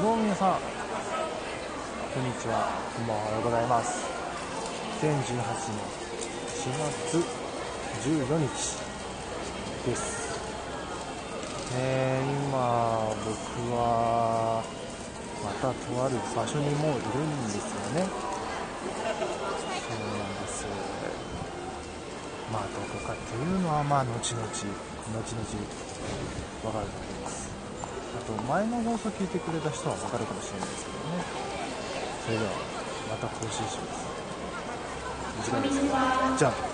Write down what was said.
どうも皆さん。こんにちは。こんばんは。おはようございます。2018年4月14日です。えー、今僕はまたとある場所にもういるんですよね。そうなんです。まあどこかっていうのはまあ後々後々わかると思います。あと前の放送聞いてくれた人はわかるかもしれないですけどね。それではまた更新します。じゃあ